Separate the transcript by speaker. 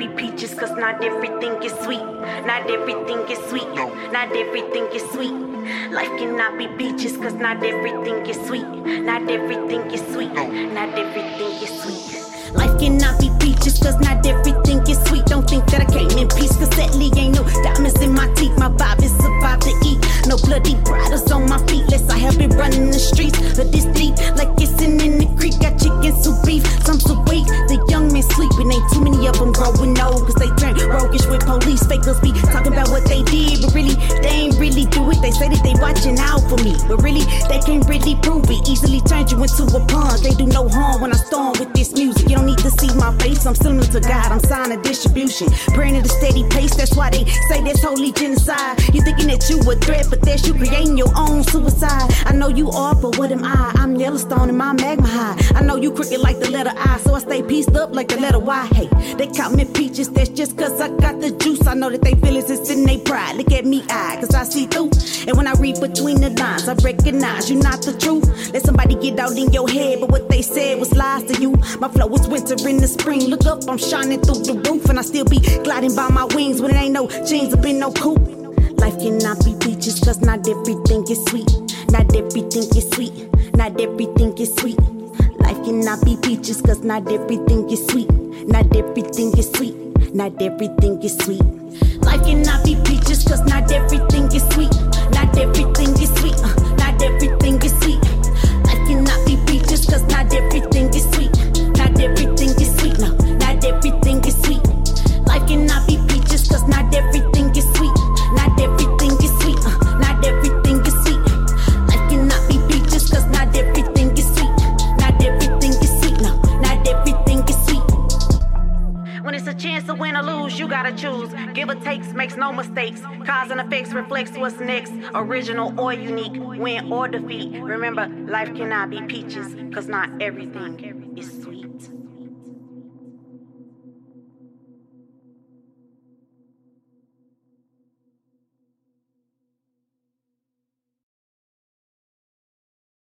Speaker 1: be peaches, cause not everything is sweet. Not everything is sweet. Not everything is sweet. Life cannot be peaches, cause not everything is sweet. Not everything is sweet. Not everything is sweet. Life cannot be peaches, cause not everything is sweet. Don't think that I came in peace, cause sadly ain't no diamonds in my teeth. My vibe is survive to eat. No bloody bridles on my feet, less I have been running the streets. But this police. Fakers be They say that they watching out for me, but really, they can't really prove it. Easily turn you into a pawn. They do no harm when I storm with this music. You don't need to see my face, I'm similar to God. I'm signing distribution, praying at a steady pace. That's why they say that's holy genocide. You thinking that you a threat, but that's you creating your own suicide. I know you are, but what am I? I'm Yellowstone and my magma high. I know you crooked like the letter I, so I stay pieced up like the letter Y. Hey, they call me peaches, that's just cause I got the juice. I know that they feel it's in their pride. Look at me, I, cause I see through. And when I read between the lines, I recognize you not the truth. Let somebody get out in your head, but what they said was lies to you. My flow is winter in the spring. Look up, I'm shining through the roof, and I still be gliding by my wings when it ain't no chains up in no coop. Life cannot be peaches, cause not everything is sweet. Not everything is sweet. Not everything is sweet. Life cannot be peaches, cause not everything is sweet. Not everything is sweet. Not everything is sweet. Life cannot be peaches, cause not everything is When it's a chance to win or lose, you gotta choose. Give or takes makes no mistakes. Cause and effects reflects what's next. Original or unique, win or defeat. Remember, life cannot be peaches, cause not everything